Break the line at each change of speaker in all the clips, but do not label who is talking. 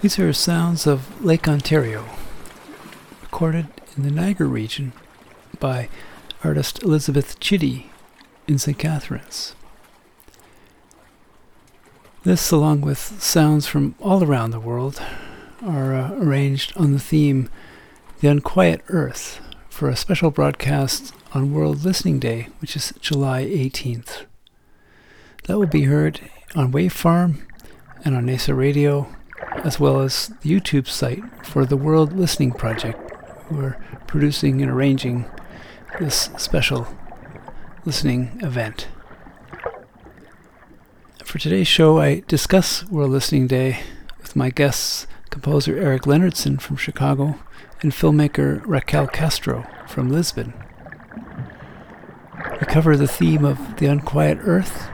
These are sounds of Lake Ontario, recorded in the Niagara region by artist Elizabeth Chitty in St. Catharines. This, along with sounds from all around the world, are uh, arranged on the theme The Unquiet Earth for a special broadcast on World Listening Day, which is July 18th. That will be heard on Wave Farm and on NAISA Radio, as well as the YouTube site for the World Listening Project, who are producing and arranging this special listening event. For today's show, I discuss World Listening Day with my guests, composer Eric Leonardson from Chicago and filmmaker Raquel Castro from Lisbon. We cover the theme of the unquiet earth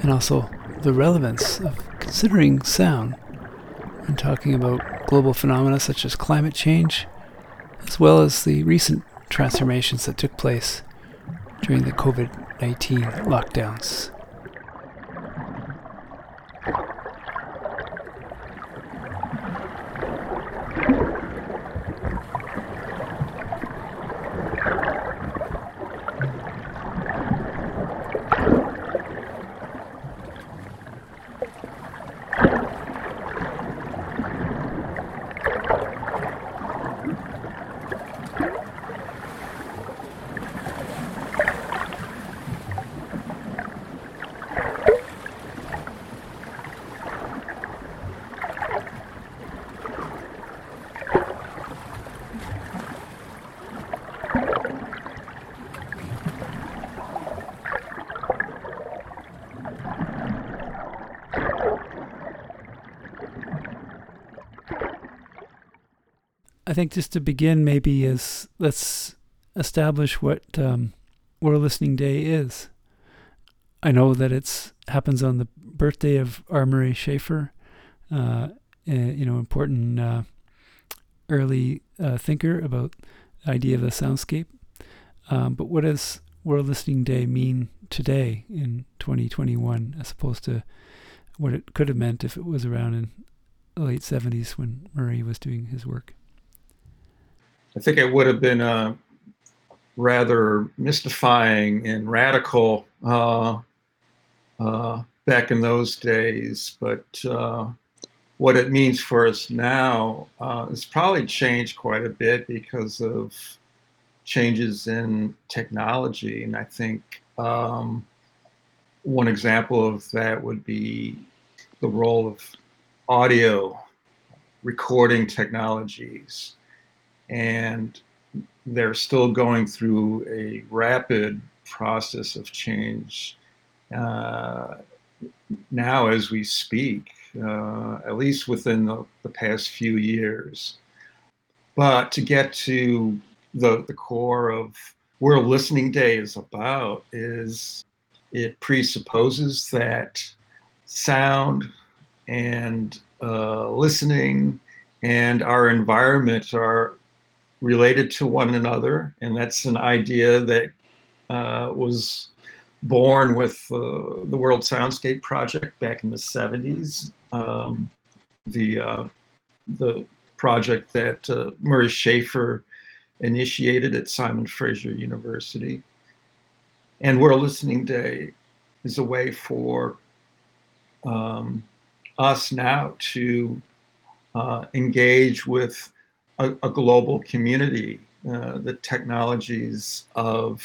and also the relevance of considering sound when talking about global phenomena such as climate change, as well as the recent transformations that took place during the COVID 19 lockdowns. Think just to begin, maybe is let's establish what um, World Listening Day is. I know that it's happens on the birthday of R. Murray Schafer, uh, you know, important uh, early uh, thinker about the idea of the soundscape. Um, but what does World Listening Day mean today in 2021, as opposed to what it could have meant if it was around in the late 70s when Murray was doing his work?
I think it would have been a rather mystifying and radical uh, uh, back in those days. But uh, what it means for us now uh, has probably changed quite a bit because of changes in technology. And I think um, one example of that would be the role of audio recording technologies and they're still going through a rapid process of change uh, now as we speak, uh, at least within the, the, past few years. But to get to the, the core of where Listening Day is about is it presupposes that sound and uh, listening and our environment are related to one another, and that's an idea that uh, was born with uh, the World Soundscape Project back in the 70s. Um, the uh, the project that uh, Murray Schafer initiated at Simon Fraser University. And World Listening Day is a way for um, us now to uh, engage with a, a global community. Uh, the technologies of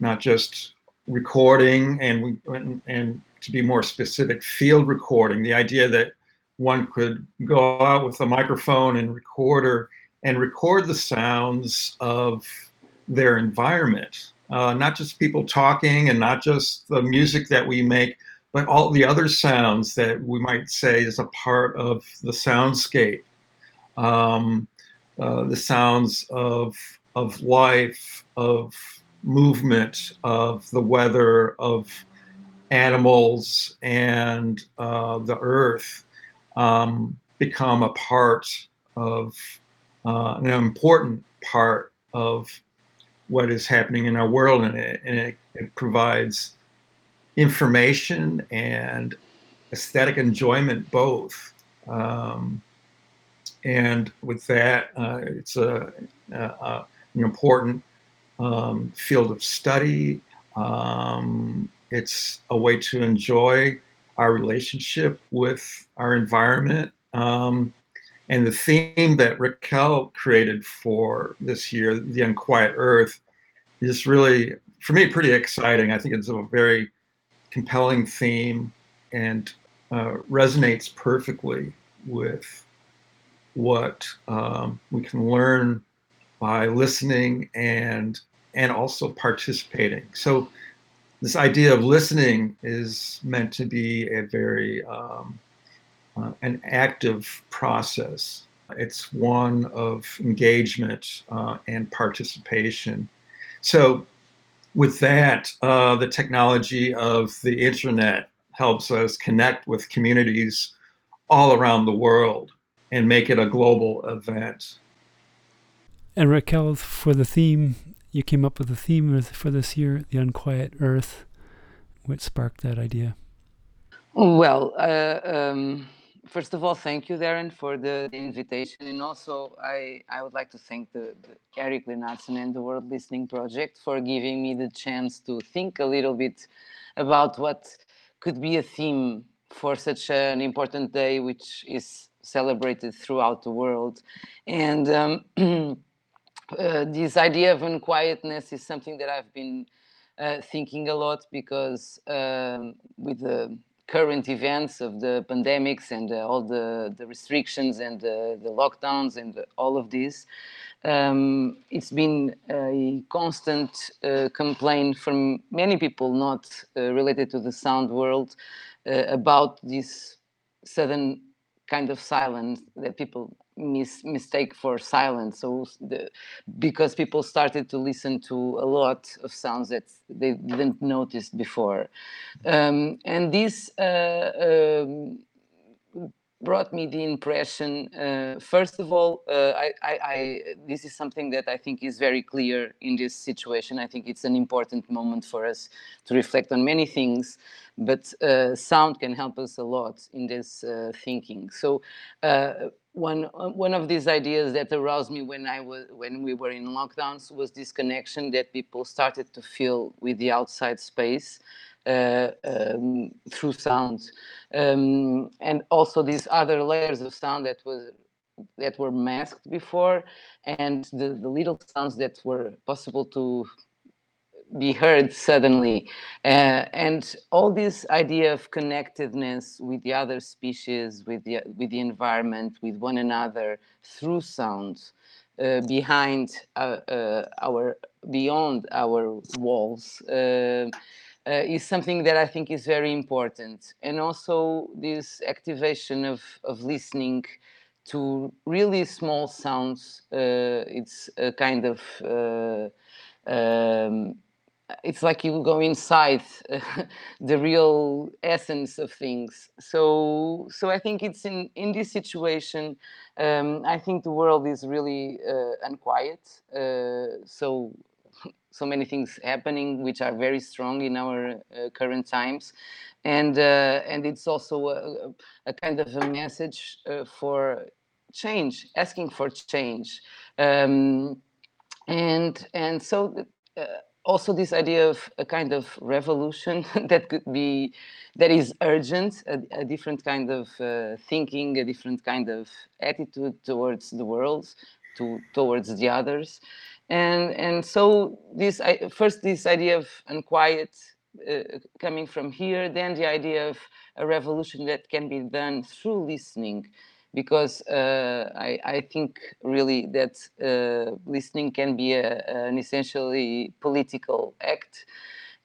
not just recording and and, and to be more specific, field recording. The idea that one could go out with a microphone and recorder and record the sounds of their environment, uh, not just people talking and not just the music that we make, but all the other sounds that we might say is a part of the soundscape. Um, uh, the sounds of of life, of movement, of the weather, of animals, and uh, the earth um, become a part of uh, an important part of what is happening in our world, and it, and it, it provides information and aesthetic enjoyment both. Um, and with that, uh, it's a, a, a, an important um, field of study. Um, it's a way to enjoy our relationship with our environment. Um, and the theme that Raquel created for this year, The Unquiet Earth, is really, for me, pretty exciting. I think it's a very compelling theme and uh, resonates perfectly with what um, we can learn by listening and and also participating. So this idea of listening is meant to be a very um, uh, an active process. It's one of engagement uh, and participation. So, with that, uh, the technology of the internet helps us connect with communities all around the world and make it a global event.
And Raquel, for the theme, you came up with the theme for this year, The Unquiet Earth. What sparked that idea?
Well, uh, um, first of all, thank you, Darren, for the, the, invitation. And also, I, I would like to thank the, the Eric Leonardson and the World Listening Project for giving me the chance to think a little bit about what could be a theme for such an important day, which is celebrated throughout the world. And um, uh, this idea of unquietness is something that I've been uh, thinking a lot because um, with the current events of the pandemics and uh, all the, the restrictions and the lockdowns and all of this, um, it's been a constant uh, complaint from many people not uh, related to the sound world uh, about this sudden kind of silence that people mis- mistake for silence. So the, because people started to listen to a lot of sounds that they didn't notice before, um, and this. Uh, um, brought me the impression uh, first of all uh, I, I, I, this is something that i think is very clear in this situation. I think it's an important moment for us to reflect on many things but uh, sound can help us a lot in this uh, thinking. So uh, one one of these ideas that aroused me when I was when we were in lockdowns was this connection that people started to feel with the outside space um, through sound, um, and also these other layers of sound that was that were masked before, and the, the little sounds that were possible to be heard suddenly. Uh, and all this idea of connectedness with the other species, with the, with the environment, with one another through sound, uh, behind uh, uh our, beyond our walls. Uh, uh, is something that I think is very important. And also this activation of, of listening to really small sounds. it's a kind of um, it's like you go inside the real essence of things so so i think it's in in this situation um, i think the world is really uh, unquiet uh, so so many things happening which are very strong in our uh, current times. And uh, and it's also a, a, kind of a message uh, for change asking for change. Um, and and so uh, also this idea of a kind of revolution that could be that is urgent a, a different kind of uh, thinking a different kind of attitude towards the world to towards the others and and so this first this idea of unquiet uh, coming from here then the idea of a revolution that can be done through listening because uh, I, I, think really that uh, listening can be a, an essentially political act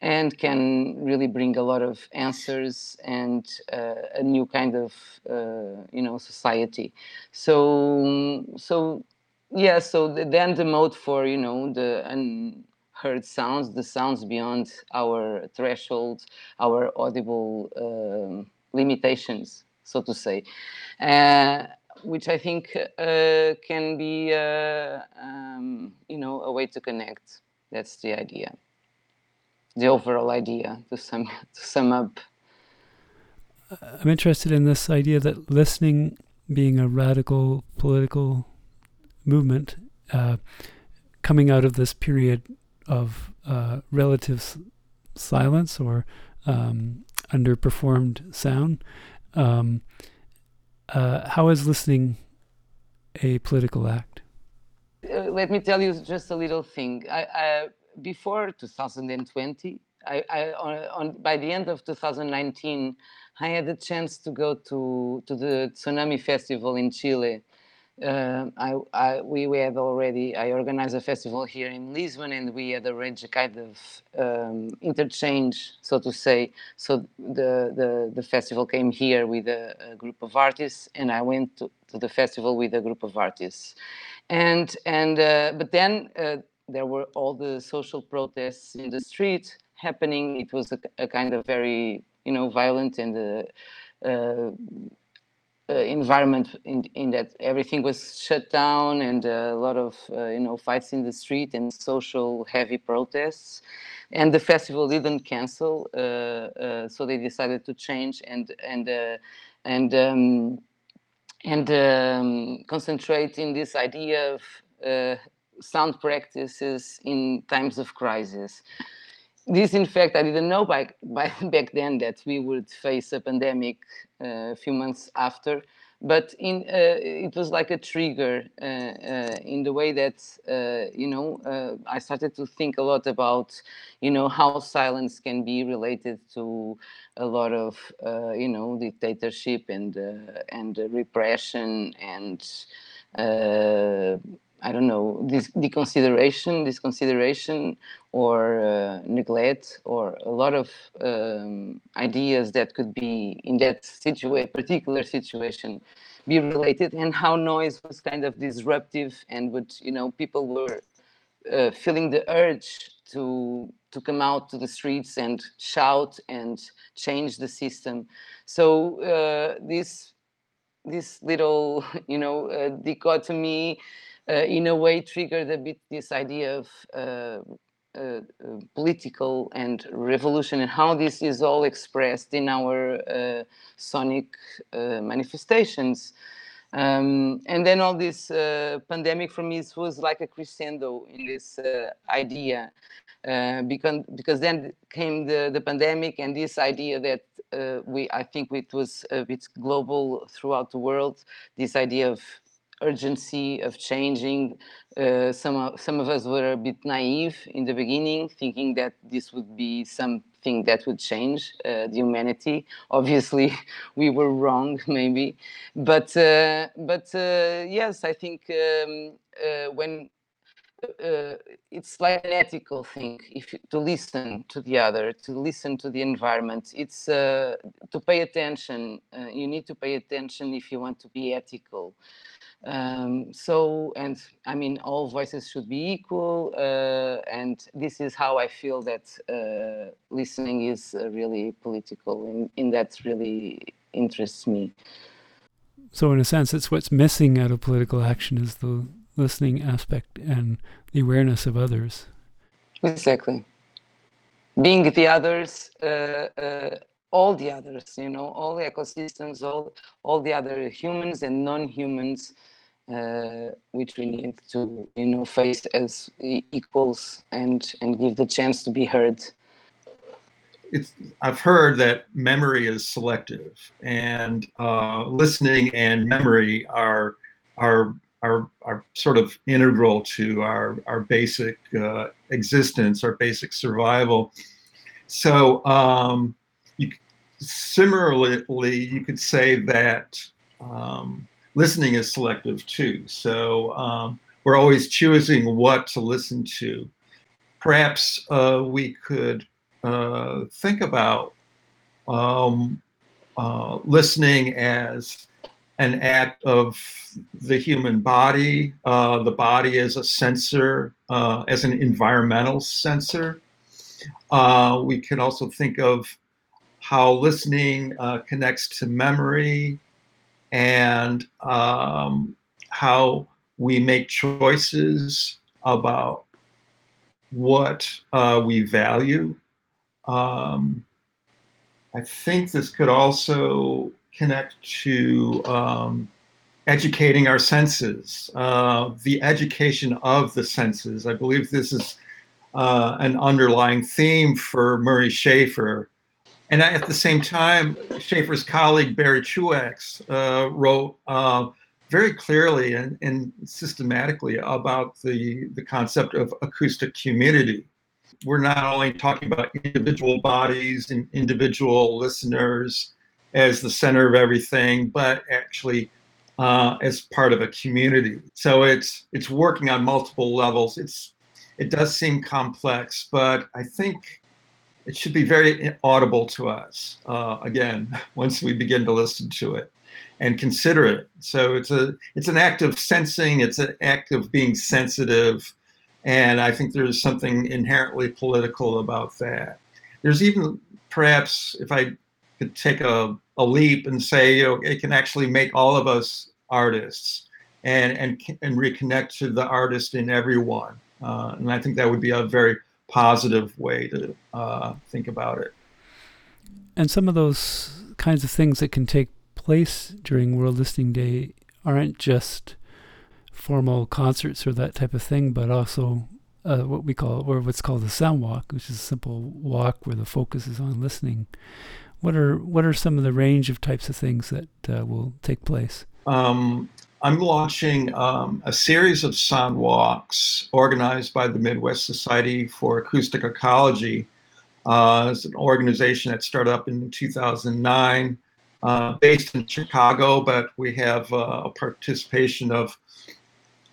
and can really bring a lot of answers and uh, a new kind of uh, you know society. So so yeah so then the mode for you know the unheard sounds the sounds beyond our threshold our audible um, limitations so to say, uh, which I think uh, can be, uh, um, you know, a way to connect. That's the idea, the overall idea to sum to sum up.
I'm interested in this idea that listening being a radical political movement uh, coming out of this period of uh, relative silence or um, underperformed sound. Um, uh, how is listening a political act?
Uh, let me tell you just a little thing. I, I, before 2020, I, I on, by the end of 2019, I had the chance to go to to the Tsunami Festival in Chile. Uh, I, I, we had already I organized a festival here in Lisbon, and we had arranged a kind of um, interchange, so to say. So the, the the festival came here with a, a group of artists, and I went to, to, the festival with a group of artists, and and uh, but then uh, there were all the social protests in the street happening. It was a, a kind of very you know violent and uh, uh, environment in, in that everything was shut down and a lot of uh, you know fights in the street and social heavy protests. And the festival didn't cancel uh, uh so they decided to change and and uh, and um, and um, concentrate in this idea of uh, sound practices in times of crisis. This, in fact, I didn't know by, by back then that we would face a pandemic uh, a few months after. But in, uh, it was like a trigger uh, uh in the way that, uh, you know, uh, I started to think a lot about, you know, how silence can be related to a lot of, you know, dictatorship and, and repression and I don't know, this deconsideration, disconsideration, or uh, neglect, or a lot of um, ideas that could be in that situa- particular situation be related, and how noise was kind of disruptive, and would you know people were uh, feeling the urge to to come out to the streets and shout and change the system. So uh, this this little you know uh, dichotomy in a way triggered a bit this idea of uh, uh, political and revolution and how this is all expressed in our sonic manifestations. Um, and then all this uh, pandemic for me was like a crescendo in this uh, idea uh, because because then came the, the pandemic and this idea that we I think it was a bit global throughout the world this idea of urgency of changing. Uh, some of, some of us were a bit naive in the beginning, thinking that this would be something that would change uh, the humanity. Obviously, we were wrong, maybe, but uh, but uh, yes, I think um, uh, when uh, it's like an ethical thing if to listen to the other to listen to the environment it's to pay attention you need to pay attention if you want to be ethical um, so, and I mean, all voices should be equal. Uh, and this is how I feel that uh, listening is uh, really political, and in, in that really interests me.
So, in a sense, it's what's missing out of political action is the listening aspect and the awareness of others.
Exactly. Being the others, uh, uh, all the others, you know, all the ecosystems, all all the other humans and non-humans which we need to you know face as equals and and give the chance to be heard.
It's i've heard that memory is selective and uh, listening and memory are are are are sort of integral to our our basic uh, existence our basic survival. So um, you, similarly you could say that um, listening is selective too. So um, we're always choosing what to listen to. Perhaps uh, we could uh, think about um, uh, listening as an act of the human body, uh, the body as a sensor, uh, as an environmental sensor. Uh, we can also think of how listening connects to memory, and um, how we make choices about what uh, we value. Um, I think this could also connect to um, educating our senses, uh, the education of the senses. I believe this is uh, an underlying theme for Murray Schafer. And at the same time, Schafer's colleague Barry Truax uh, wrote uh, very clearly and, and, systematically about the, the concept of acoustic community. We're not only talking about individual bodies and individual listeners as the center of everything, but actually uh, as part of a community. So it's it's working on multiple levels. It's it does seem complex, but I think it should be very audible to us. Uh, again, once we begin to listen to it and consider it. So it's a it's an act of sensing. It's an act of being sensitive, and I think there's something inherently political about that. There's even perhaps if I could take a, a leap and say, you know, it can actually make all of us artists and and and reconnect to the artist in everyone. Uh, and I think that would be a very positive way to uh, think about it.
And some of those kinds of things that can take place during World Listening Day aren't just formal concerts or that type of thing, but also uh, what we call or what's called the sound walk, which is a simple walk where the focus is on listening. What are what are some of the range of types of things that uh, will take place?
um, I'm launching um, a series of sound walks organized by the Midwest Society for Acoustic Ecology. Uh, it's an organization that started up in 2009, uh, based in Chicago, but we have uh, a participation of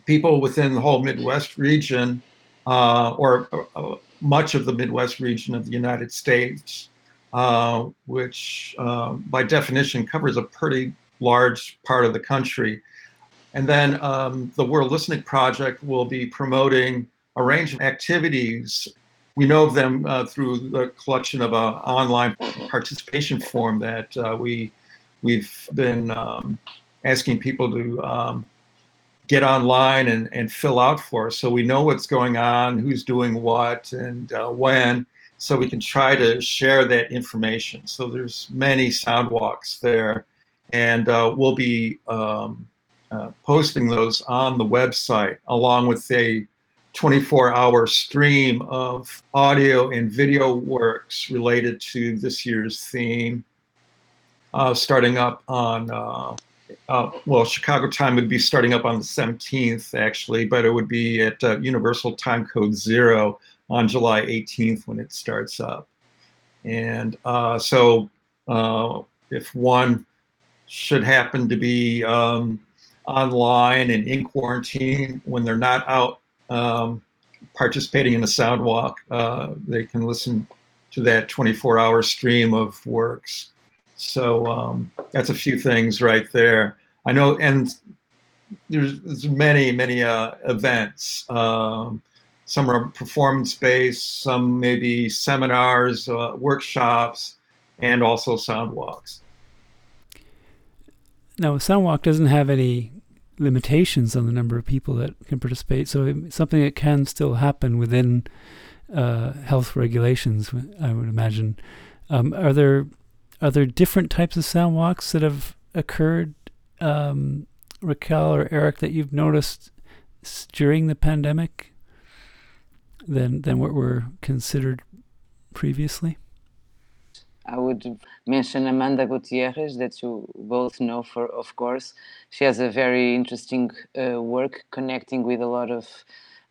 people within the whole Midwest region, uh, or uh, much of the Midwest region of the United States, uh, which by definition covers a pretty large part of the country. And then um, the World Listening Project will be promoting a range of activities. We know of them uh, through the collection of an online participation form that uh, we we've been um, asking people to um, get online and, and fill out for us, so we know what's going on, who's doing what, and uh, when, so we can try to share that information. So there's many sound walks there and uh, we'll be um, uh, posting those on the website along with a 24 hour stream of audio and video works related to this year's theme, uh, starting up on, uh, uh, well, Chicago time would be starting up on the 17th, actually, but it would be at uh, Universal Time Code Zero on July 18th when it starts up. And so if one should happen to be um, online and in quarantine when they're not out um, participating in a sound walk, uh, they can listen to that 24 hour stream of works. So um, that's a few things right there. I know, and there's, there's many, many uh, events. Um, some are performance based, some maybe seminars, uh, workshops, and also sound walks.
Now, Soundwalk doesn't have any limitations on the number of people that can participate, so something that can still happen within uh, health regulations. I would imagine. Um, are there are there different types of sound walks that have occurred, um, Raquel or Eric, that you've noticed during the pandemic than than what were considered previously?
I would mention Amanda Gutierrez, that you both know for, of course. She has a very interesting uh, work connecting with a lot of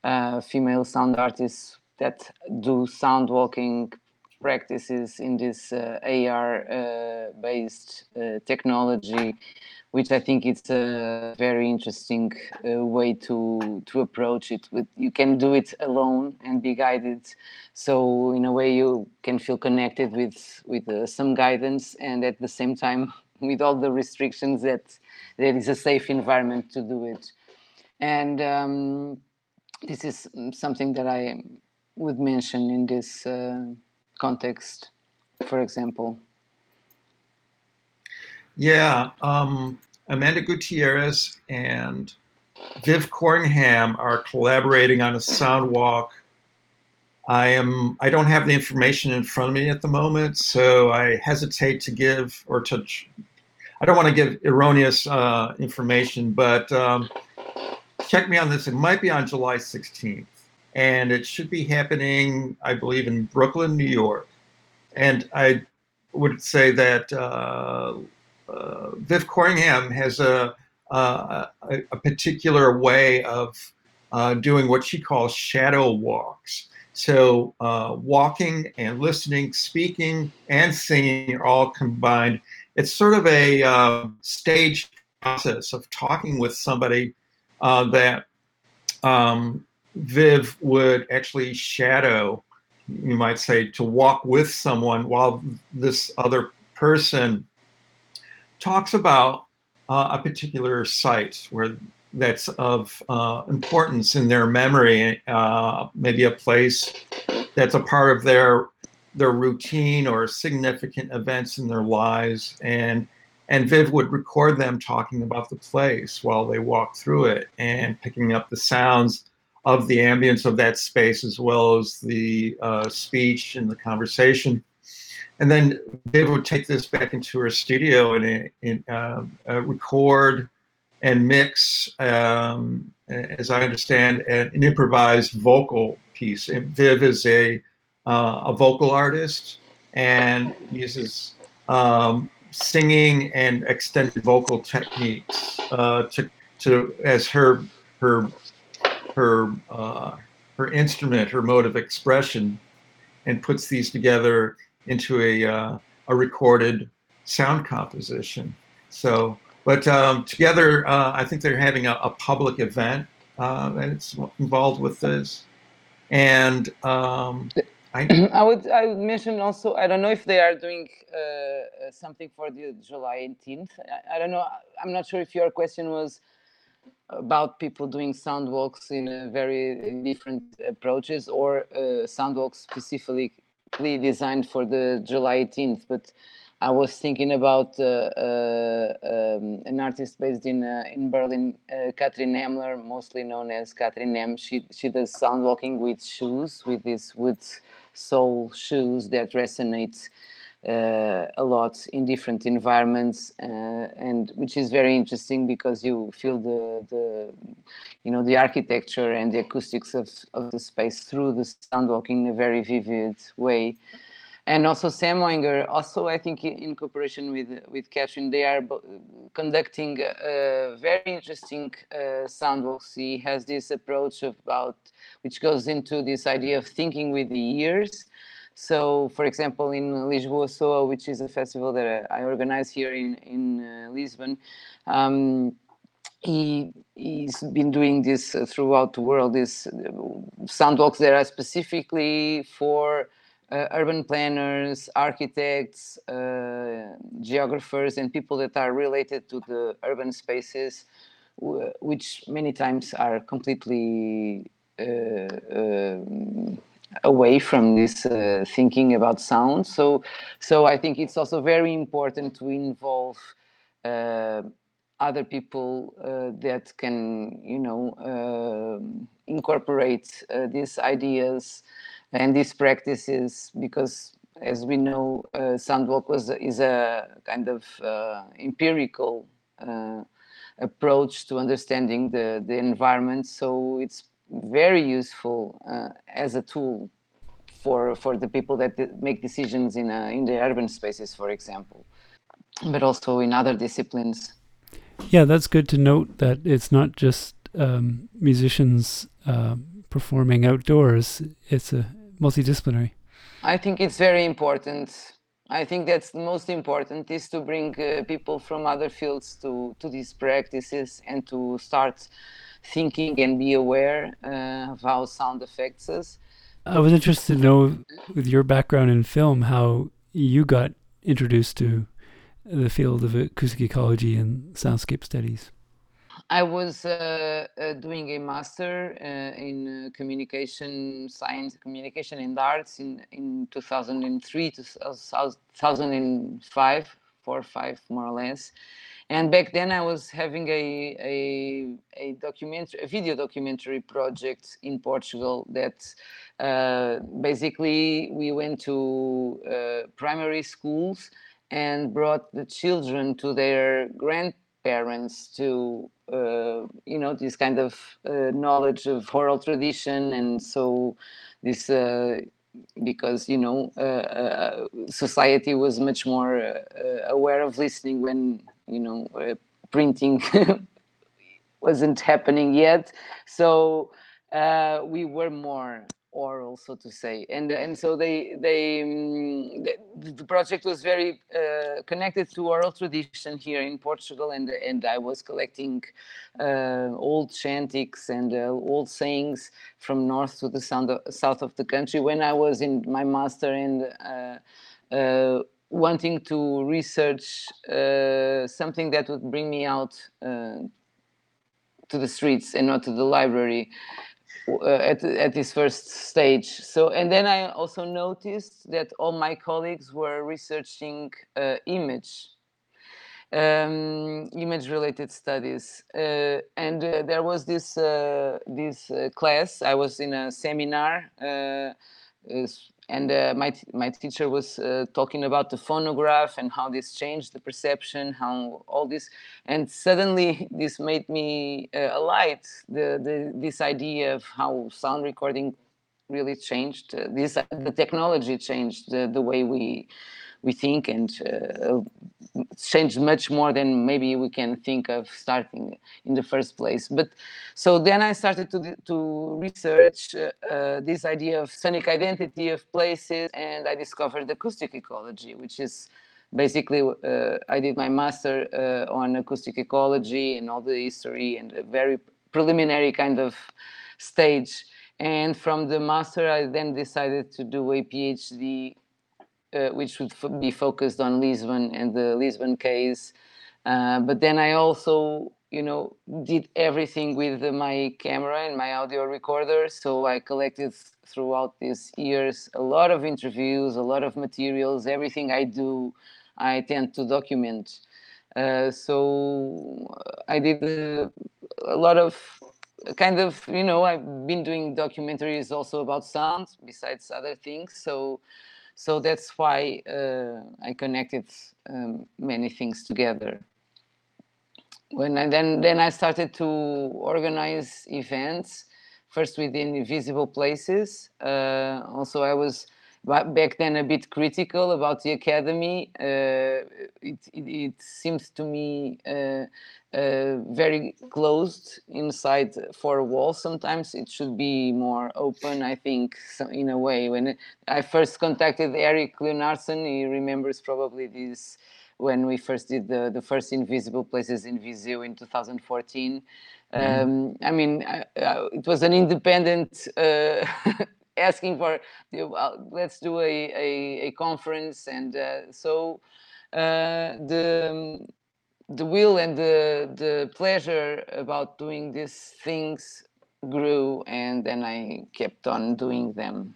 uh, female sound artists that do sound walking practices in this uh, AR uh, based uh, technology which I think it's a very interesting way to to approach it. With you can do it alone and be guided, so in a way you can feel connected with with some guidance, and at the same time with all the restrictions that there is a safe environment to do it. And um, this is something that I would mention in this uh, context, for example.
Yeah, um, Amanda Gutierrez and Viv Corringham are collaborating on a sound walk. I am I don't have the information in front of me at the moment, so I hesitate to give or to I don't want to give erroneous uh, information, but um, check me on this. It might be on July 16th, and it should be happening, I believe, in Brooklyn, New York. And I would say that uh, uh, Viv Corringham has a, a, a particular way of uh, doing what she calls shadow walks. So, uh, walking and listening, speaking and singing are all combined. It's sort of a uh, stage process of talking with somebody uh, that um, Viv would actually shadow, you might say, to walk with someone while this other person talks about uh, a particular site where that's of uh, importance in their memory, uh, maybe a place that's a part of their their routine or significant events in their lives, and and Viv would record them talking about the place while they walk through it and picking up the sounds of the ambience of that space as well as the uh, speech and the conversation. And then Viv would take this back into her studio and, and uh, uh, record and mix, um, as I understand, an, an, improvised vocal piece. And Viv is a uh, a vocal artist and uses um, singing and extended vocal techniques uh, to to as her her her uh, her instrument, her mode of expression, and puts these together into a uh, a recorded sound composition. So but um, together, uh, I think they're having a, a public event uh, that's involved with this. And um,
I, I, would I would mention also I don't know if they are doing uh, something for the July 18th. I, I, don't know. I'm not sure if your question was about people doing sound walks in very different approaches or uh, sound walks specifically designed for the July 18th. But I was thinking about uh, uh, um, an artist based in in Berlin, Katrin Hemmler, mostly known as Katrin Nem. She she does sound walking with shoes, with these wood sole shoes that resonate uh, a lot in different environments, uh, and which is very interesting because you feel the the you know the architecture and the acoustics of of the space through the sound walking in a very vivid way and also Sam Auinger, also I think in cooperation with with Catherine, they are conducting a very interesting uh, soundwalks. He has this approach about which goes into this idea of thinking with the ears. So, for example, in Lisboa Soa, which is a festival that I organize here in in uh, Lisbon. Um, he he's been doing this throughout the world. These soundwalks that are specifically for uh, urban planners, architects, uh, geographers, and people that are related to the urban spaces, which many times are completely uh, um, away from this uh, thinking about sound. So, so I think it's also very important to involve uh, other people uh, that can, you know, um, incorporate these ideas and these practices because as we know uh, soundwalk was is a kind of uh, empirical uh, approach to understanding the the environment so it's very useful uh, as a tool for for the people that make decisions in uh, in the urban spaces for example but also in other disciplines
yeah that's good to note that it's not just um, musicians um, performing outdoors it's a multidisciplinary?
I think it's very important. I think that's the most important is to bring uh, people from other fields to, to these practices and to start thinking and be aware uh, of how sound affects us.
I was interested to know, with your background in film, how you got introduced to the field of acoustic ecology and soundscape studies.
I was uh, uh, doing a master uh, in uh, communication science, communication and arts in, in 2003 to 2005, four or five more or less. And back then I was having a, a, a documentary, a video documentary project in Portugal that uh, basically we went to uh, primary schools and brought the children to their grandparents to uh, you know this kind of uh, knowledge of oral tradition. And so this uh, because you know uh, uh, society was much more uh, aware of listening when you know printing wasn't happening yet so we were more oral, so to say. And and so they they um, the, the, project was very uh, connected to oral tradition here in Portugal, and and I was collecting uh, old chantics and uh, old sayings from north to the south of, south of the country when I was in my master and. Uh, uh, wanting to research uh, something that would bring me out to the streets and not to the library uh, at, at this first stage. So, and then I also noticed that all my colleagues were researching uh, image, um, image related studies. Uh, and uh, there was this, uh, this uh, class, I was in a seminar and uh, my my teacher was uh, talking about the phonograph and how this changed the perception, how all this, and suddenly this made me uh, alight the, the this idea of how sound recording really changed. Uh, this the technology changed the, the way we we think and uh, changed much more than maybe we can think of starting in the first place. But so then I started to, to research uh, uh, this idea of sonic identity of places and I discovered acoustic ecology, which is basically uh, I did my master uh, on acoustic ecology and all the history and a very preliminary kind of stage. And from the master, I then decided to do a PhD uh, which would be focused on Lisbon and the Lisbon case. Uh, but then I also, you know, did everything with my camera and my audio recorder. So I collected throughout these years a lot of interviews, a lot of materials. Everything I do, I tend to document. Uh, so I did a, a lot of kind of, you know, I've been doing documentaries also about sound besides other things. So so that's why uh, I connected um, many things together. When I then then I started to organize events, first within invisible places. Uh, also, I was back then a bit critical about the academy. Uh, it, it, it, seems to me uh, uh, very closed inside four walls. Sometimes it should be more open. I think so, in a way. When I first contacted Eric Leonardson, he remembers probably this when we first did the, the first Invisible Places in Viseu in 2014. Mm-hmm. Um, I mean, uh, it was an independent uh, asking for uh, let's do a, a, a conference and uh, so the the will and the the pleasure about doing these things grew and then i kept on doing them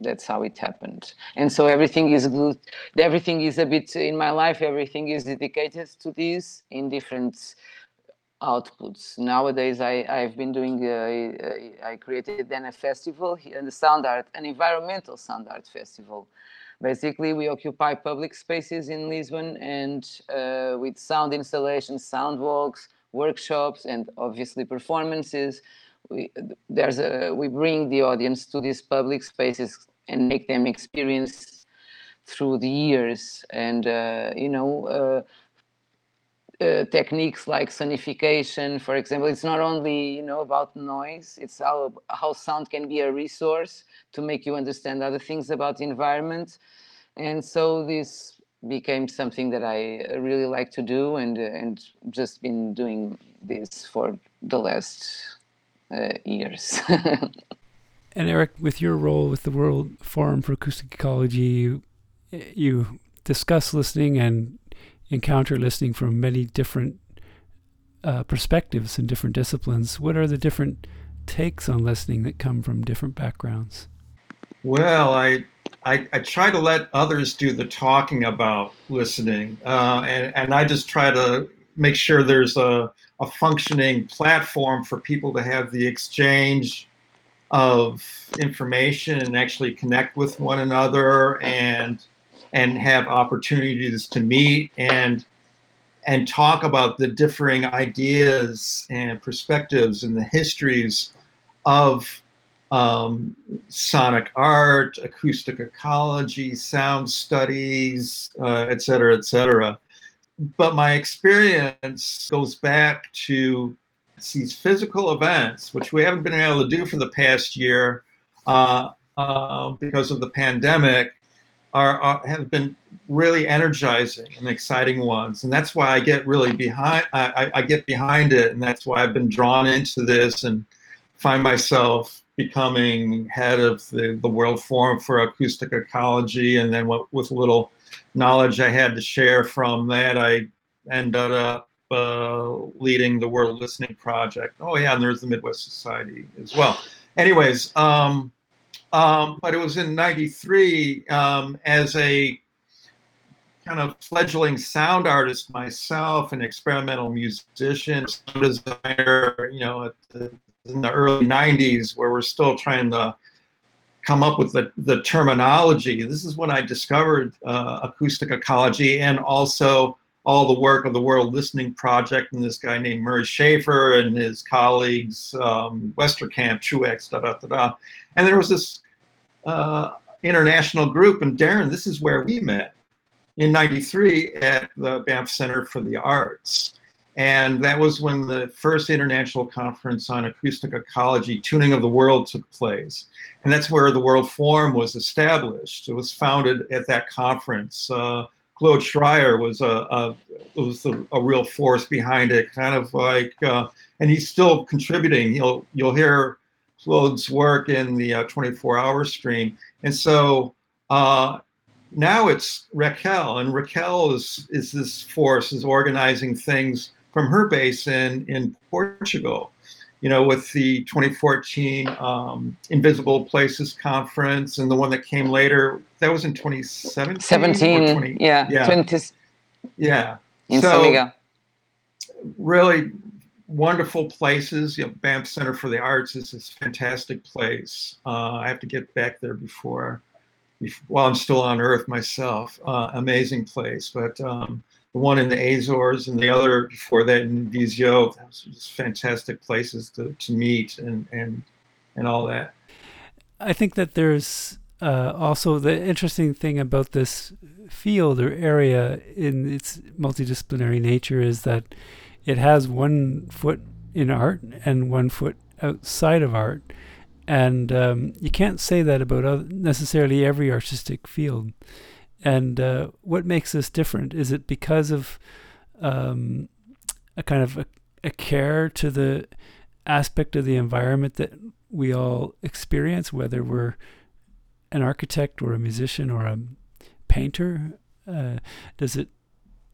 that's how it happened and so everything is good everything is a bit in my life everything is dedicated to this in different outputs. Nowadays, I, I've been doing, uh, I created then a festival, and the Sound Art, an environmental sound art festival. Basically, we occupy public spaces in Lisbon and uh, with sound installations, sound walks, workshops, and obviously performances. We, there's a, we bring the audience to these public spaces and make them experience through the years. And, uh, you know, uh, uh, techniques like sonification, for example, it's not only you know about noise; it's how how sound can be a resource to make you understand other things about the environment. And so this became something that I really like to do, and uh, and just been doing this for the last uh, years.
and Eric, with your role with the World Forum for Acoustic Ecology, you, you discuss listening and encounter listening from many different uh, perspectives and different disciplines. What are the different takes on listening that come from different backgrounds?
Well, I I, I try to let others do the talking about listening, uh, and and I just try to make sure there's a a functioning platform for people to have the exchange of information and actually connect with one another and and have opportunities to meet and and talk about the differing ideas and perspectives and the histories of um, sonic art, acoustic ecology, sound studies, uh, et cetera, et cetera. But my experience goes back to these physical events, which we haven't been able to do for the past year uh, uh, because of the pandemic, are, are, have been really energizing and exciting ones, and that's why I get really behind. I, I get behind it, and that's why I've been drawn into this and find myself becoming head of the, the World Forum for Acoustic Ecology, and then what, with little knowledge I had to share from that, I ended up uh, leading the World Listening Project. Oh yeah, and there's the Midwest Society as well. Anyways, um, um, but it was in '93 um, as a kind of fledgling sound artist myself, an experimental musician, sound designer. You know, the, in the early '90s, where we're still trying to come up with the, the terminology. This is when I discovered uh, acoustic ecology and also all the work of the World Listening Project and this guy named Murray Schafer and his colleagues, um, Westerkamp, Truax, da da da da. And there was this uh, international group, and Darren, this is where we met in 93 at the Banff Center for the Arts. And that was when the first international conference on acoustic ecology, tuning of the world, took place. And that's where the World Forum was established. It was founded at that conference. Uh, Claude Schryer was a, a was a, a, real force behind it, kind of like, uh, and he's still contributing. You'll you'll hear Claude's work in the 24-hour uh, stream, and so uh, now it's Raquel, and Raquel is is this force is organizing things from her base in in Portugal. You know, with the 2014 um, Invisible Places conference and the one that came later, that was in 2017.
17, 20, yeah,
yeah,
20,
yeah.
In
so, really wonderful places. You know, Banff Center for the Arts is this fantastic place. Uh, I have to get back there before, before while I'm still on Earth myself. Uh, amazing place, but um, the one in the Azores and the other before that in Viseu. Those just fantastic places to, to meet and, and and all that.
I think that there's uh, also the interesting thing about this field or area in its multidisciplinary nature is that it has one foot in art and one foot outside of art. And um, you can't say that about necessarily every artistic field. And uh, what makes this different? Is it because of um, a kind of a, a care to the aspect of the environment that we all experience, whether we're an architect or a musician or a painter? Uh, does it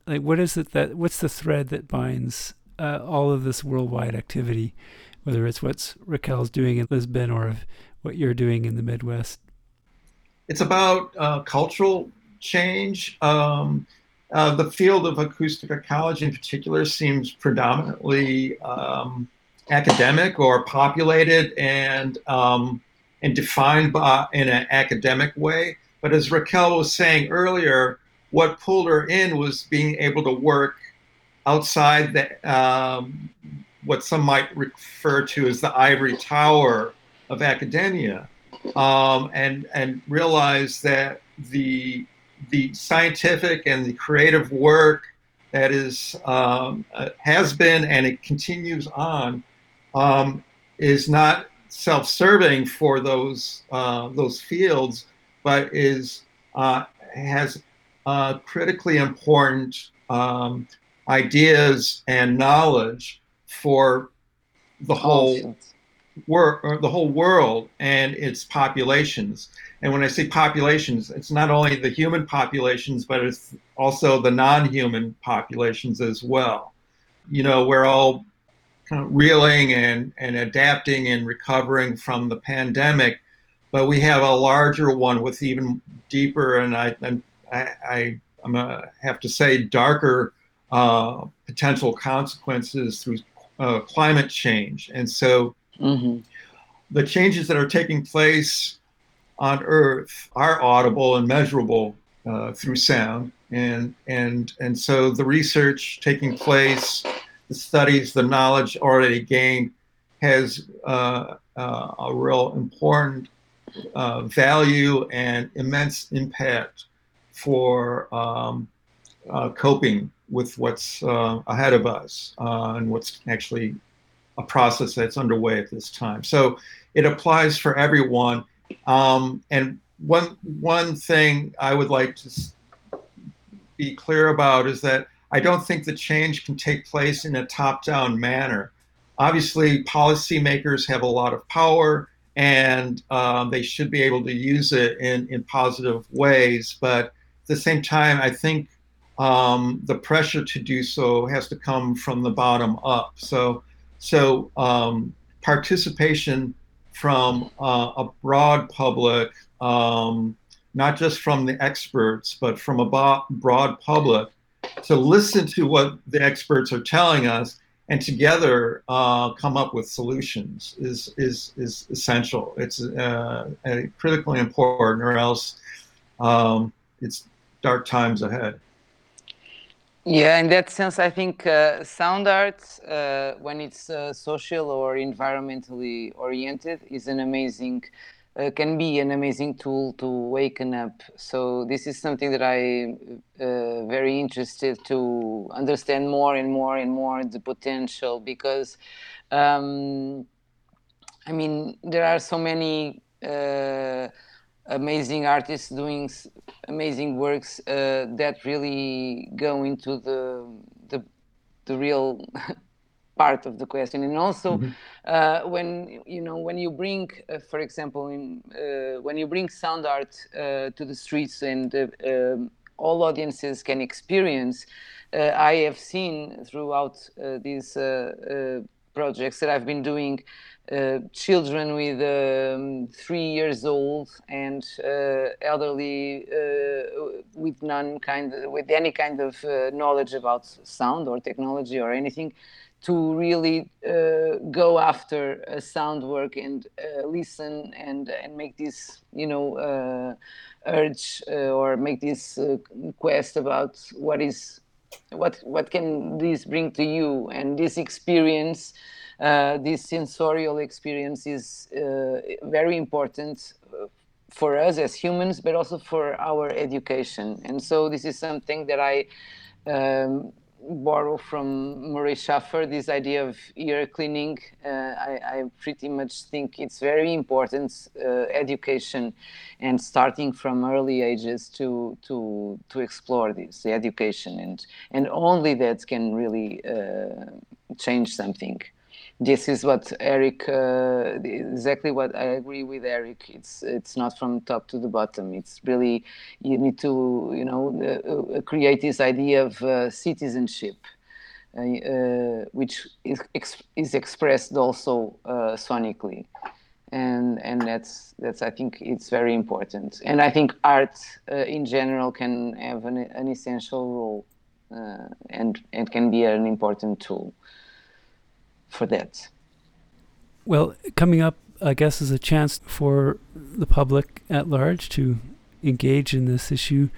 like what is it that what's the thread that binds uh, all of this worldwide activity, whether it's what's Raquel's doing in Lisbon or what you're doing in the Midwest?
It's about uh, cultural change. Um, uh, the field of acoustic ecology in particular seems predominantly um, academic or populated and um, and defined by, in an academic way. But as Raquel was saying earlier, what pulled her in was being able to work outside the um, what some might refer to as the ivory tower of academia, um, and and realize that the the scientific and the creative work that is um, uh, has been and it continues on um, is not self-serving for those uh, those fields, but is uh, has uh, critically important um, ideas and knowledge for the whole work, the whole world and its populations. And when I say populations, it's not only the human populations, but it's also the non-human populations as well. You know, we're all kind of reeling and, and adapting and recovering from the pandemic, but we have a larger one with even deeper and I and I, I am gonna have to say darker uh, potential consequences through uh, climate change. And so mm-hmm. the changes that are taking place on Earth are audible and measurable uh, through sound, and and and so the research taking place, the studies, the knowledge already gained, has uh, uh, a real important uh, value and immense impact for um, uh, coping with what's uh, ahead of us and what's actually a process that's underway at this time. So it applies for everyone. Um, and one one thing I would like to be clear about is that I don't think the change can take place in a top-down manner. Obviously, policymakers have a lot of power, and um, they should be able to use it in in positive ways. But at the same time, I think um, the pressure to do so has to come from the bottom up. So, so um, participation from uh, a broad public, um, not just from the experts, but from a broad public, to listen to what the experts are telling us and together uh, come up with solutions is is is essential. It's uh, critically important, or else um, it's dark times ahead.
Yeah, in that sense, I think uh, sound art, uh, when it's uh, social or environmentally oriented, is an amazing, uh, can be an amazing tool to waken up. So this is something that I uh, very interested to understand more and more and more the potential because, um, I mean, there are so many uh, amazing artists doing amazing works uh, that really go into the the, the real part of the question and also mm-hmm. uh, when you know when you bring uh, for example in uh, when you bring sound art uh, to the streets and uh, um, all audiences can experience i have seen throughout these projects that i've been doing children with um, three years old and uh, elderly uh, with none kind of, with any kind of uh, knowledge about sound or technology or anything to really uh, go after sound work and listen and and make this you know urge or make this quest about what is what what can this bring to you and this experience uh, this sensorial experience is uh, very important uh, for us as humans, but also for our education. And so this is something that I um, borrow from Murray Schafer, this idea of ear cleaning. Uh, I, I, pretty much think it's very important uh, education and starting from early ages to to to explore this the education and and only that can really uh, change something this is what Eric uh, exactly what I agree with Eric. It's it's not from top to the bottom. It's really you need to you know uh, uh create this idea of uh, citizenship, uh, uh, which is ex- is expressed also sonically, and and that's that's I think it's very important. And I think art in general can have an, an essential role, and and can be an important tool for that.
Well, coming up, I guess, is a chance for the public at large to engage in this issue,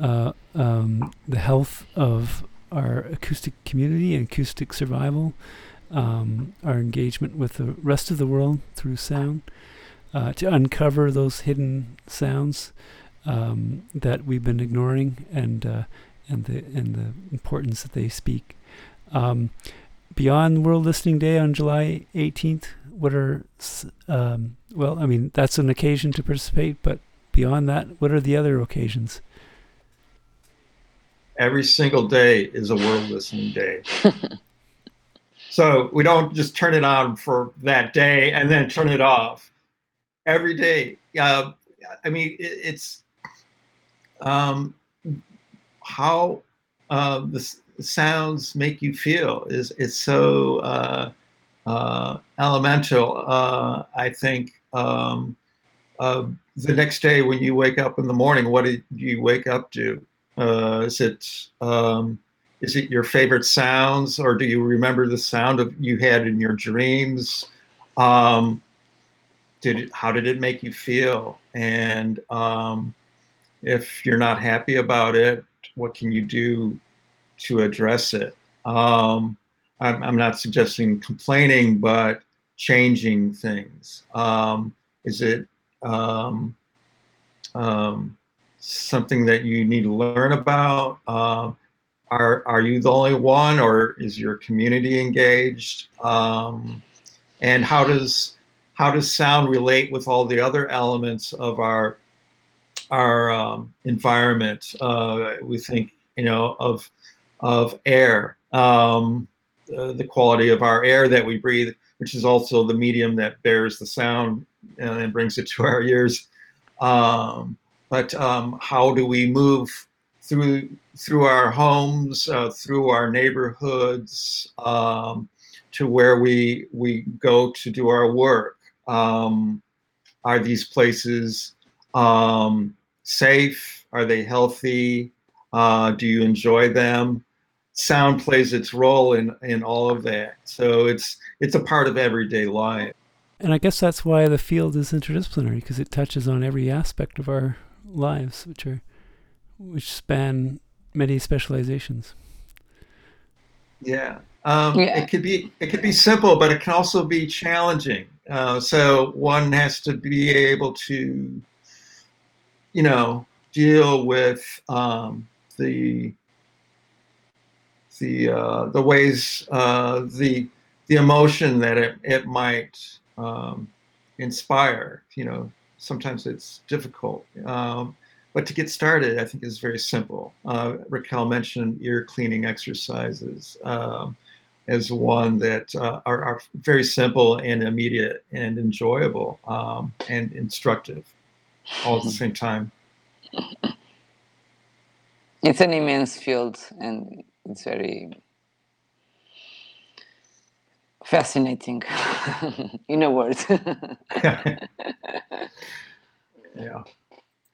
uh, um, the health of our acoustic community and acoustic survival, um, our engagement with the rest of the world through sound, uh, to uncover those hidden sounds um, that we've been ignoring and uh, and the and the importance that they speak. Um, beyond World Listening Day on July 18th, what are, um, well, I mean, that's an occasion to participate, but beyond that, what are the other occasions?
Every single day is a World Listening Day. so we don't just turn it on for that day and then turn it off. Every day. Uh, I mean, it, it's um, how uh, this sounds make you feel is is so uh, uh, elemental. Uh, I think um, uh, the next day when you wake up in the morning, what do you wake up to? Uh, is it um, is it your favorite sounds, or do you remember the sound of you had in your dreams? Um, did it, how did it make you feel? And um, if you're not happy about it, what can you do to address it? Um, I'm, I'm, not suggesting complaining, but changing things. Um, is it um, um, something that you need to learn about? Uh, are are you the only one, or is your community engaged? Um, and how does how does sound relate with all the other elements of our our environment? Uh, we think you know of of air, um, uh, the quality of our air that we breathe, which is also the medium that bears the sound and brings it to our ears. Um, but um, how do we move through through our homes, uh, through our neighborhoods, um, to where we we go to do our work? Um, are these places um, safe? Are they healthy? Uh, do you enjoy them? Sound plays its role in in all of that. So it's it's a part of everyday life.
And I guess that's why the field is interdisciplinary because it touches on every aspect of our lives, which are which span many specializations.
Yeah. Um, yeah. It could be it could be simple, but it can also be challenging. Uh, so one has to be able to, you know, deal with um, the the uh, the ways uh, the the emotion that it it might um, inspire. You know, sometimes it's difficult. Um, but to get started, I think is very simple. Uh, Raquel mentioned ear cleaning exercises um, as one that uh, are, are, very simple and immediate and enjoyable um, and instructive all at the same time.
It's an immense field and it's very fascinating in a word.
Yeah.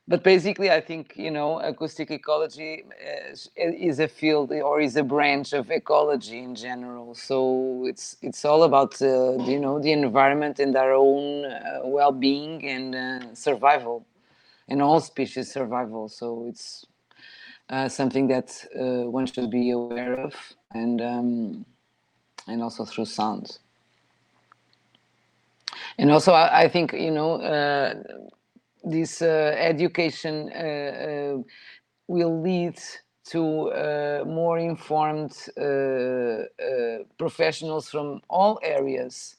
But basically i think you know acoustic ecology is, is, a field or is a branch of ecology in general. So it's it's all about uh, you know the environment and our own uh, well-being and uh, survival and all species survival. So it's uh, something that uh, one should be aware of and um, and also through sound and also I, I think you know uh, this uh, education uh, will lead to more informed professionals from all areas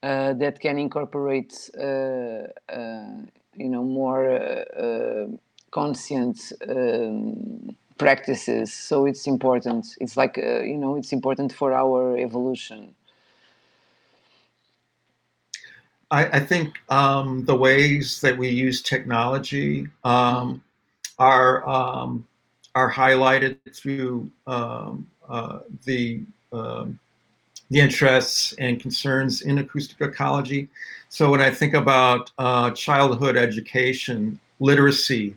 that can incorporate, you know, more conscient um, practices. So it's important. It's like you know, it's important for our evolution.
I, I think um, the ways that we use technology um, are um, are highlighted through um, uh, the um, the interests and concerns in acoustic ecology. So when I think about uh, childhood education, literacy,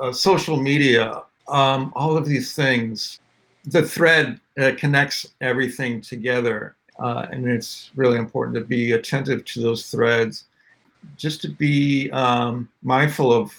uh, social media, um, all of these things, the thread uh, connects everything together. Uh, and it's really important to be attentive to those threads, just to be um, mindful of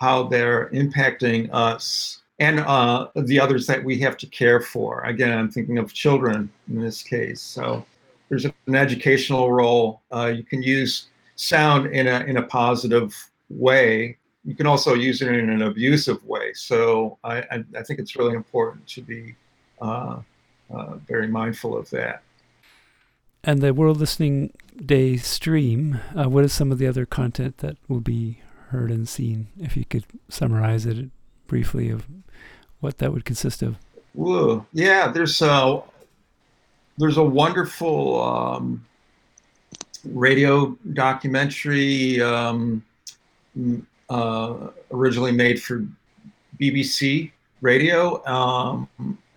how they're impacting us and uh, the others that we have to care for. Again, I'm thinking of children in this case. So there's an educational role. Uh, you can use sound in a in a positive way. You can also use it in an abusive way. So I, I, I think it's really important to be uh, uh very mindful of that.
And the World Listening Day stream, uh, what is some of the other content that will be heard and seen? If you could summarize it briefly of what that would consist of.
Whoa. Yeah, there's a, there's a wonderful um, radio documentary um, uh, originally made for BBC radio, um,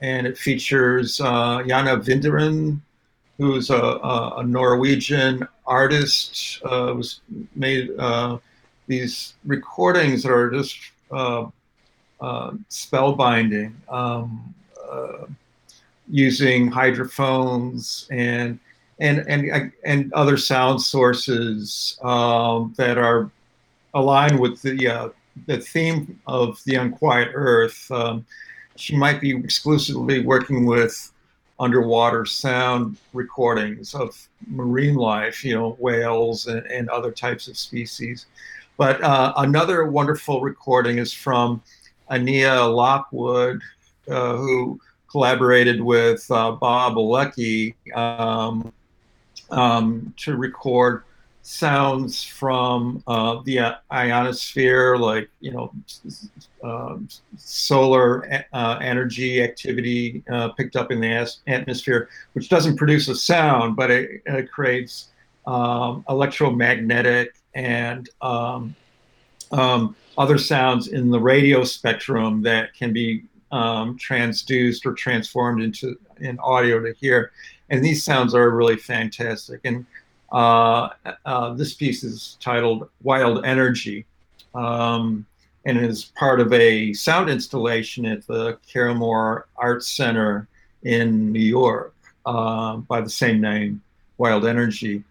and it features uh, Jana Winderen, who's a, a, Norwegian artist, uh, was made uh, these recordings that are just uh, spellbinding, um, using hydrophones and and and and other sound sources um, that are aligned with the uh, the theme of the Unquiet Earth, um, she might be exclusively working with underwater sound recordings of marine life, you know, whales and, and other types of species. But uh, another wonderful recording is from Annea Lockwood, uh, who collaborated with uh, Bob Bielecki um, um, to record sounds from uh, the ionosphere, like you know, uh, solar uh, energy activity uh, picked up in the atmosphere, which doesn't produce a sound, but it, it creates um, electromagnetic and um, um, other sounds in the radio spectrum that can be um, transduced or transformed into in audio to hear. And these sounds are really fantastic. And uh, uh, this piece is titled Wild Energy um, and is part of a sound installation at the Caramoor Arts Center in New York uh, by the same name, Wild Energy.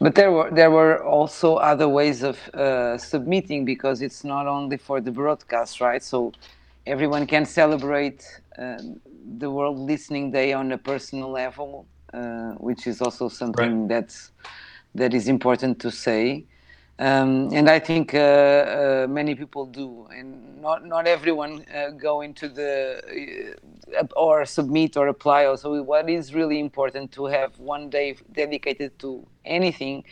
But there were there were also other ways of uh, submitting because it's not only for the broadcast, right? So everyone can celebrate uh, the World Listening Day on a personal level, which is also something right. that's that is important to say. Um, and I think uh, uh, many people do, and not not everyone uh, go into the uh, or submit or apply. Also, what is really important to have one day dedicated to anything,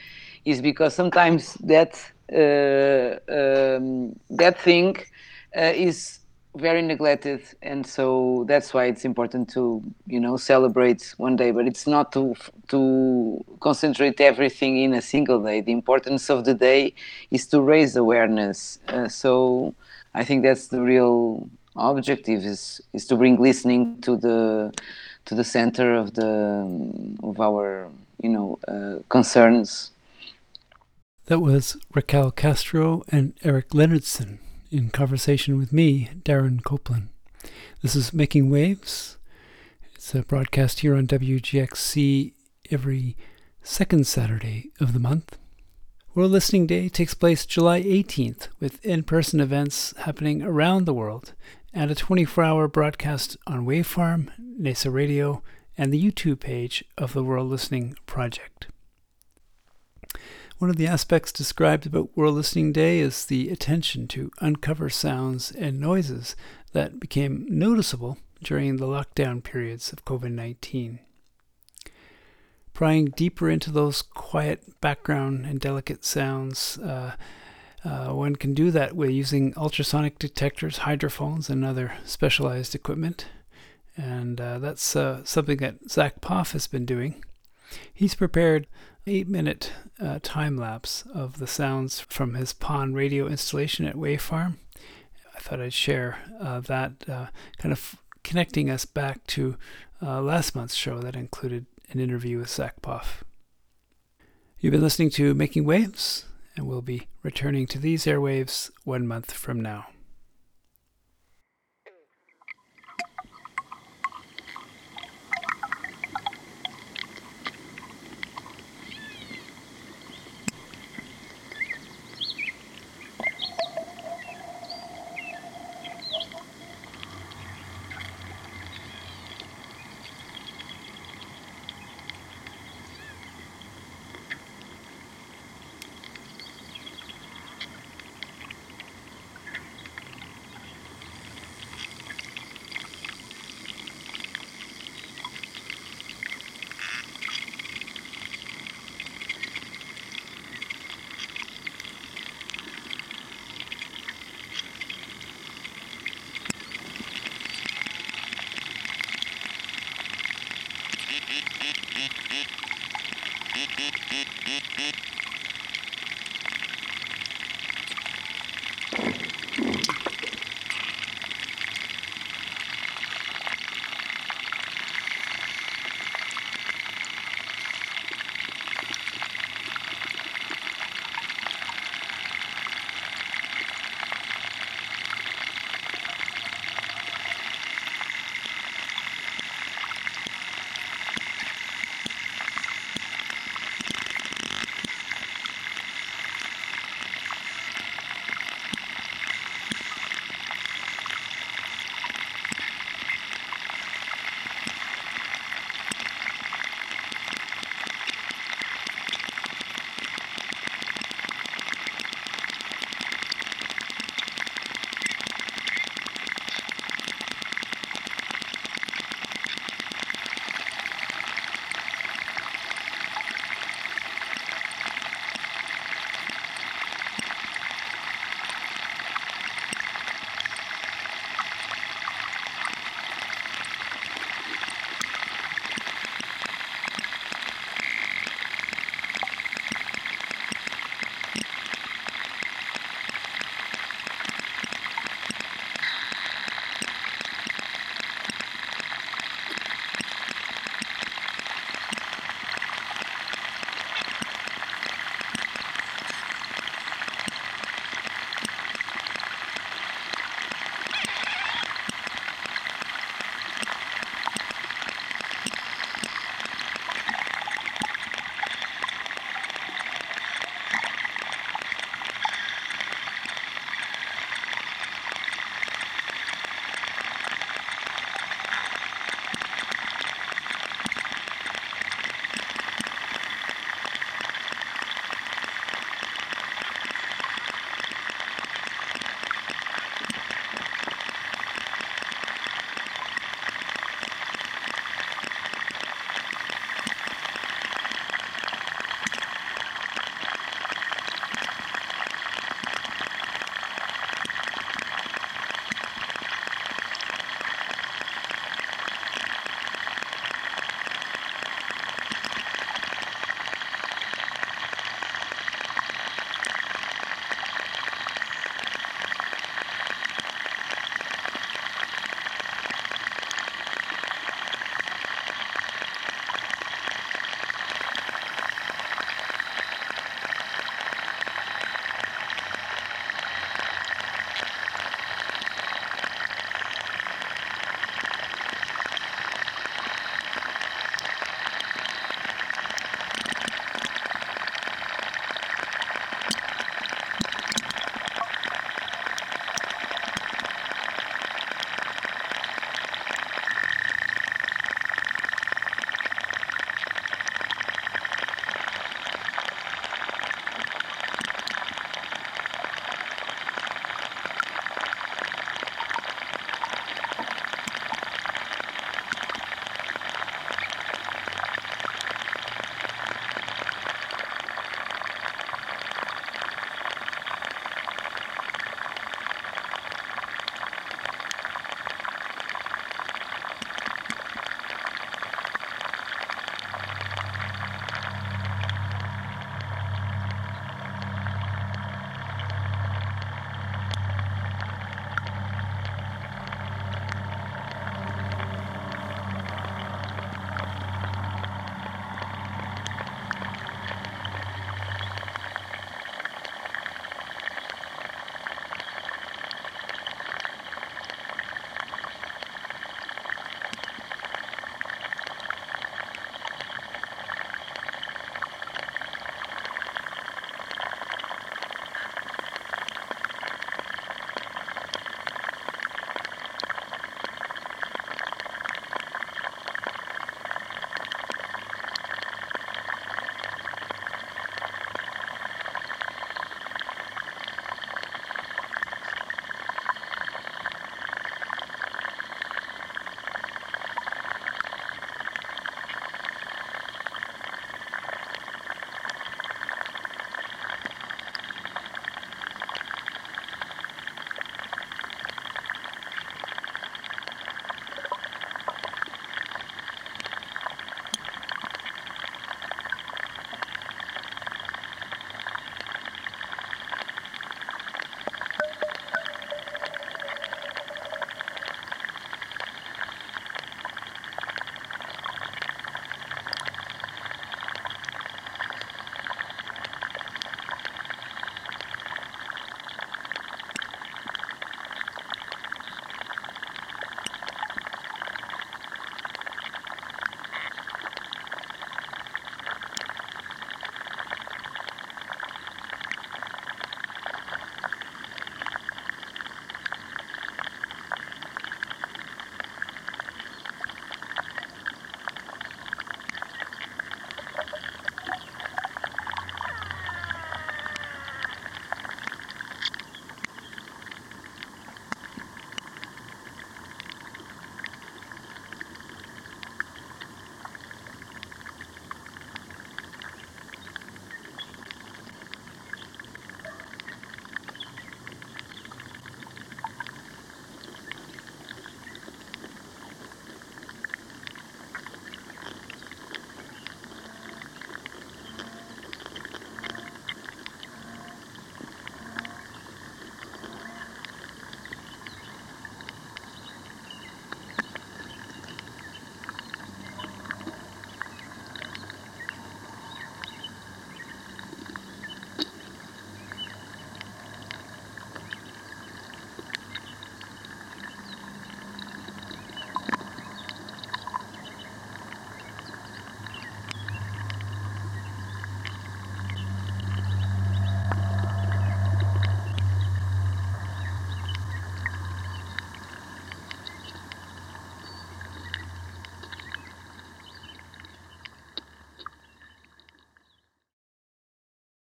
is because sometimes that uh, um, that thing uh, is very neglected and so that's why it's important to you know celebrate one day but it's not to to concentrate everything in a single day. The importance of the day is to raise awareness. Uh, so i think that's the real objective is is to bring listening to the to the center of the of our you know uh, concerns.
That was Raquel Castro and Eric Leonardson in conversation with me, Darren Copeland. This is Making Waves. It's a broadcast here on WGXC every second Saturday of the month. World Listening Day takes place July 18th with in person events happening around the world and a 24 hour broadcast on Wavefarm, NAISA Radio, and the YouTube page of the World Listening Project. One of the aspects described about World Listening Day is the attention to uncover sounds and noises that became noticeable during the lockdown periods of COVID 19. Prying deeper into those quiet background and delicate sounds, uh, uh, one can do that with using ultrasonic detectors, hydrophones, and other specialized equipment. And uh, that's uh, something that Zach Poff has been doing. He's prepared eight minute uh, time lapse of the sounds from his pond radio installation at Wave Farm. I thought I'd share uh, that, uh, kind of connecting us back to uh, last month's show that included an interview with Zach Poff. You've been listening to Making Waves, and we'll be returning to these airwaves one month from now.